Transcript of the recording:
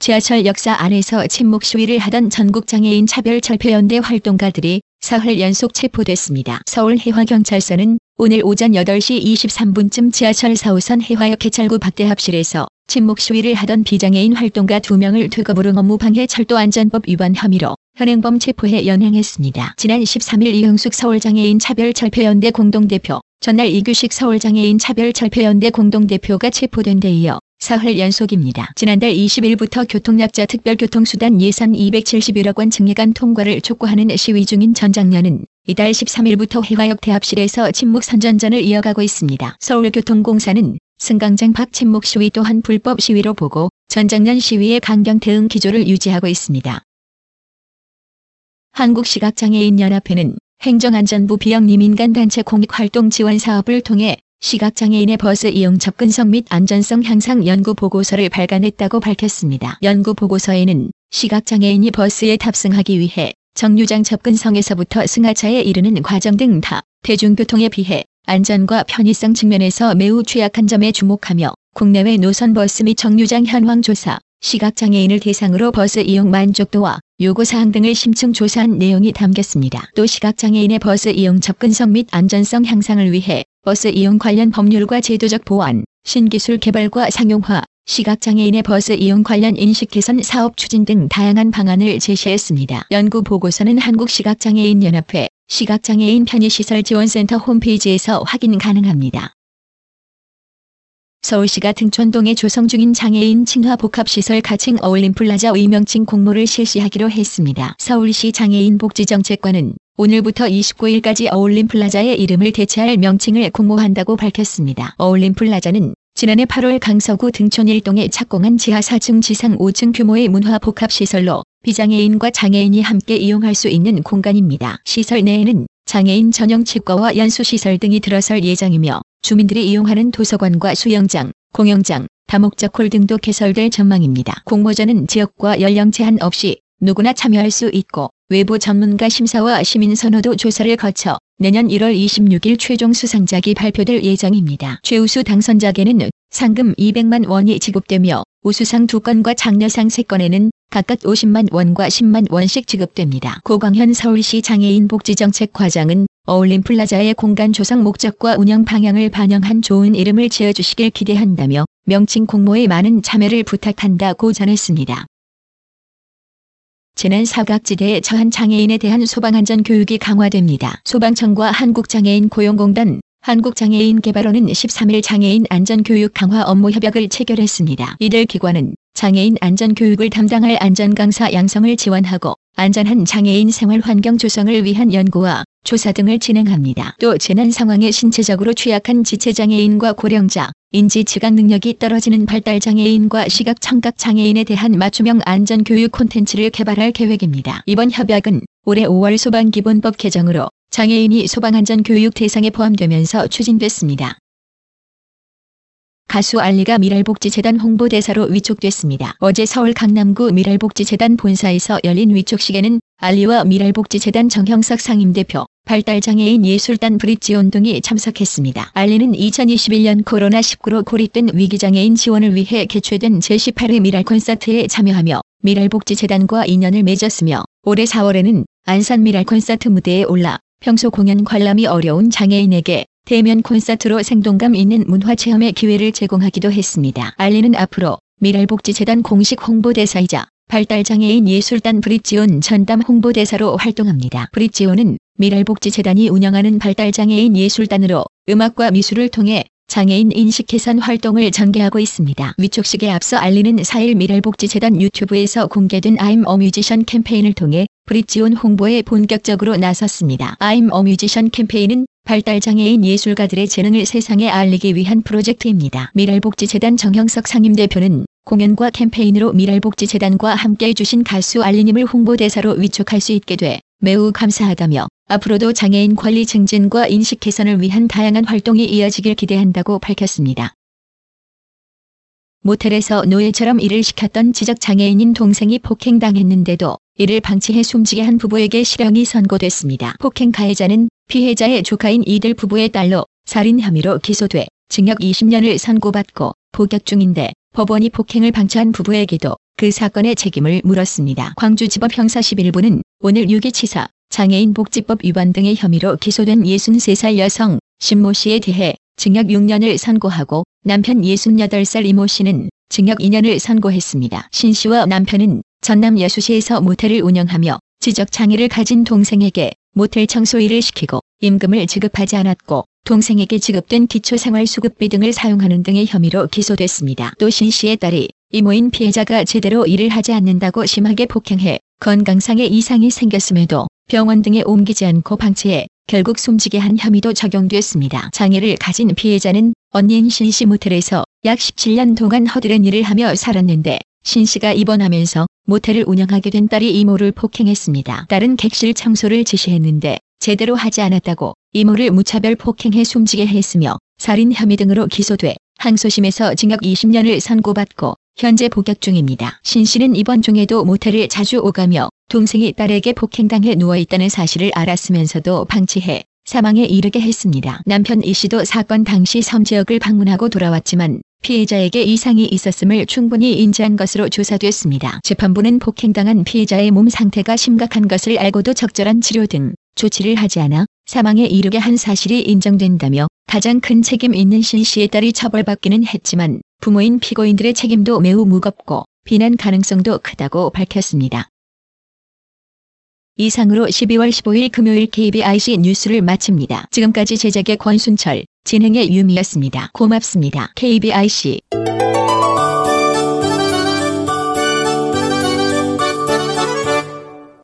지하철 역사 안에서 침묵 시위를 하던 전국장애인 차별철폐연대 활동가들이 사흘 연속 체포됐습니다. 서울 해화경찰서는 오늘 오전 8시 23분쯤 지하철 4호선 해화역 개찰구 박대합실에서 침묵 시위를 하던 비장애인 활동가 2명을 퇴거부릉 업무방해 철도안전법 위반 혐의로 현행범 체포해 연행했습니다. 지난 13일 이형숙 서울장애인 차별철폐연대 공동대표, 전날 이규식 서울장애인 차별철폐연대 공동대표가 체포된 데 이어 사흘 연속입니다. 지난달 20일부터 교통약자 특별교통수단 예산 271억 원 증액안 통과를 촉구하는 시위 중인 전 장년은 이달 13일부터 해화역 대합실에서 침묵 선전전을 이어가고 있습니다. 서울교통공사는 승강장 밖 침묵 시위 또한 불법 시위로 보고 전장연 시위에 강경 대응 기조를 유지하고 있습니다. 한국시각장애인연합회는 행정안전부 비영리 민간단체 공익활동 지원 사업을 통해 시각장애인의 버스 이용 접근성 및 안전성 향상 연구 보고서를 발간했다고 밝혔습니다. 연구 보고서에는 시각장애인이 버스에 탑승하기 위해 정류장 접근성에서부터 승하차에 이르는 과정 등 타 대중교통에 비해 안전과 편의성 측면에서 매우 취약한 점에 주목하며 국내외 노선 버스 및 정류장 현황 조사, 시각장애인을 대상으로 버스 이용 만족도와 요구사항 등을 심층 조사한 내용이 담겼습니다. 또 시각장애인의 버스 이용 접근성 및 안전성 향상을 위해 버스 이용 관련 법률과 제도적 보완, 신기술 개발과 상용화, 시각장애인의 버스 이용 관련 인식 개선 사업 추진 등 다양한 방안을 제시했습니다. 연구 보고서는 한국시각장애인연합회 시각장애인 편의시설 지원센터 홈페이지에서 확인 가능합니다. 서울시가 등촌동에 조성 중인 장애인 친화 복합시설 가칭 어울림 플라자의 명칭 공모를 실시하기로 했습니다. 서울시 장애인 복지정책관은 오늘부터 29일까지 어울림 플라자의 이름을 대체할 명칭을 공모한다고 밝혔습니다. 어울림 플라자는 지난해 8월 강서구 등촌 일동에 착공한 지하 4층 지상 5층 규모의 문화 복합시설로 비장애인과 장애인이 함께 이용할 수 있는 공간입니다. 시설 내에는 장애인 전용 치과와 연수시설 등이 들어설 예정이며 주민들이 이용하는 도서관과 수영장, 공연장, 다목적 홀 등도 개설될 전망입니다. 공모전은 지역과 연령 제한 없이 누구나 참여할 수 있고 외부 전문가 심사와 시민 선호도 조사를 거쳐 내년 1월 26일 최종 수상작이 발표될 예정입니다. 최우수 당선작에는 상금 200만 원이 지급되며 우수상 2건과 장려상 3건에는 각각 50만 원과 10만 원씩 지급됩니다. 고광현 서울시 장애인 복지정책 과장은 어울림 플라자의 공간 조성 목적과 운영 방향을 반영한 좋은 이름을 지어주시길 기대한다며 명칭 공모에 많은 참여를 부탁한다고 전했습니다. 재난 사각지대에 처한 장애인에 대한 소방안전 교육이 강화됩니다. 소방청과 한국장애인 고용공단, 한국장애인개발원은 13일 장애인 안전교육 강화 업무 협약을 체결했습니다. 이들 기관은 장애인 안전교육을 담당할 안전강사 양성을 지원하고 안전한 장애인 생활 환경 조성을 위한 연구와 조사 등을 진행합니다. 또 재난 상황에 신체적으로 취약한 지체장애인과 고령자, 인지 지각 능력이 떨어지는 발달장애인과 시각 청각 장애인에 대한 맞춤형 안전교육 콘텐츠를 개발할 계획입니다. 이번 협약은 올해 5월 소방기본법 개정으로 장애인이 소방안전교육 대상에 포함되면서 추진됐습니다. 가수 알리가 미랄복지재단 홍보대사로 위촉됐습니다. 어제 서울 강남구 미랄복지재단 본사에서 열린 위촉식에는 알리와 미랄복지재단 정형석 상임대표, 발달장애인 예술단 브릿지온 등이 참석했습니다. 알리는 2021년 코로나19로 고립된 위기장애인 지원을 위해 개최된 제18회 미랄 콘서트에 참여하며 미랄복지재단과 인연을 맺었으며 올해 4월에는 안산 미랄 콘서트 무대에 올라 평소 공연 관람이 어려운 장애인에게 대면 콘서트로 생동감 있는 문화체험의 기회를 제공하기도 했습니다. 알리는 앞으로 미랄복지재단 공식 홍보대사이자 발달장애인 예술단 브릿지온 전담 홍보대사로 활동합니다. 브릿지온은 미랄복지재단이 운영하는 발달장애인 예술단으로 음악과 미술을 통해 장애인 인식 개선 활동을 전개하고 있습니다. 위촉식에 앞서 알리는 4일 미랄복지재단 유튜브에서 공개된 I'm a Musician 캠페인을 통해 브릿지온 홍보에 본격적으로 나섰습니다. I'm a Musician 캠페인은 발달장애인 예술가들의 재능을 세상에 알리기 위한 프로젝트입니다. 미랄복지재단 정형석 상임대표는 공연과 캠페인으로 미랄복지재단과 함께 해주신 가수 알리님을 홍보대사로 위촉할 수 있게 돼 매우 감사하다며 앞으로도 장애인 권리 증진과 인식 개선을 위한 다양한 활동이 이어지길 기대한다고 밝혔습니다. 모텔에서 노예처럼 일을 시켰던 지적 장애인인 동생이 폭행당했는데도 이를 방치해 숨지게 한 부부에게 실형이 선고됐습니다. 폭행 가해자는 피해자의 조카인 이들 부부의 딸로 살인 혐의로 기소돼 징역 20년을 선고받고 복역 중인데 법원이 폭행을 방치한 부부에게도 그 사건의 책임을 물었습니다. 광주지법 형사 11부는 오늘 6일 치사 장애인 복지법 위반 등의 혐의로 기소된 63살 여성 신모 씨에 대해 징역 6년을 선고하고 남편 68살 이모 씨는 징역 2년을 선고했습니다. 신 씨와 남편은 전남 여수시에서 모텔을 운영하며 지적 장애를 가진 동생에게 모텔 청소 일을 시키고 임금을 지급하지 않았고 동생에게 지급된 기초생활수급비 등을 사용하는 등의 혐의로 기소됐습니다. 또 신 씨의 딸이 이모인 피해자가 제대로 일을 하지 않는다고 심하게 폭행해 건강상의 이상이 생겼음에도 병원 등에 옮기지 않고 방치해 결국 숨지게 한 혐의도 적용됐습니다. 장애를 가진 피해자는 언니인 신 씨 모텔에서 약 17년 동안 허드렛 일을 하며 살았는데 신 씨가 입원하면서 모텔을 운영하게 된 딸이 이모를 폭행했습니다. 딸은 객실 청소를 지시했는데 제대로 하지 않았다고 이모를 무차별 폭행해 숨지게 했으며 살인 혐의 등으로 기소돼 항소심에서 징역 20년을 선고받고 현재 복역 중입니다. 신 씨는 이번 중에도 모텔을 자주 오가며 동생이 딸에게 폭행당해 누워있다는 사실을 알았으면서도 방치해 사망에 이르게 했습니다. 남편 이 씨도 사건 당시 섬 지역을 방문하고 돌아왔지만 피해자에게 이상이 있었음을 충분히 인지한 것으로 조사됐습니다. 재판부는 폭행당한 피해자의 몸 상태가 심각한 것을 알고도 적절한 치료 등 조치를 하지 않아 사망에 이르게 한 사실이 인정된다며 가장 큰 책임 있는 신 씨의 딸이 처벌받기는 했지만 부모인 피고인들의 책임도 매우 무겁고 비난 가능성도 크다고 밝혔습니다. 이상으로 12월 15일 금요일 KBIC 뉴스를 마칩니다. 지금까지 제작의 권순철, 진행의 유미였습니다. 고맙습니다. KBIC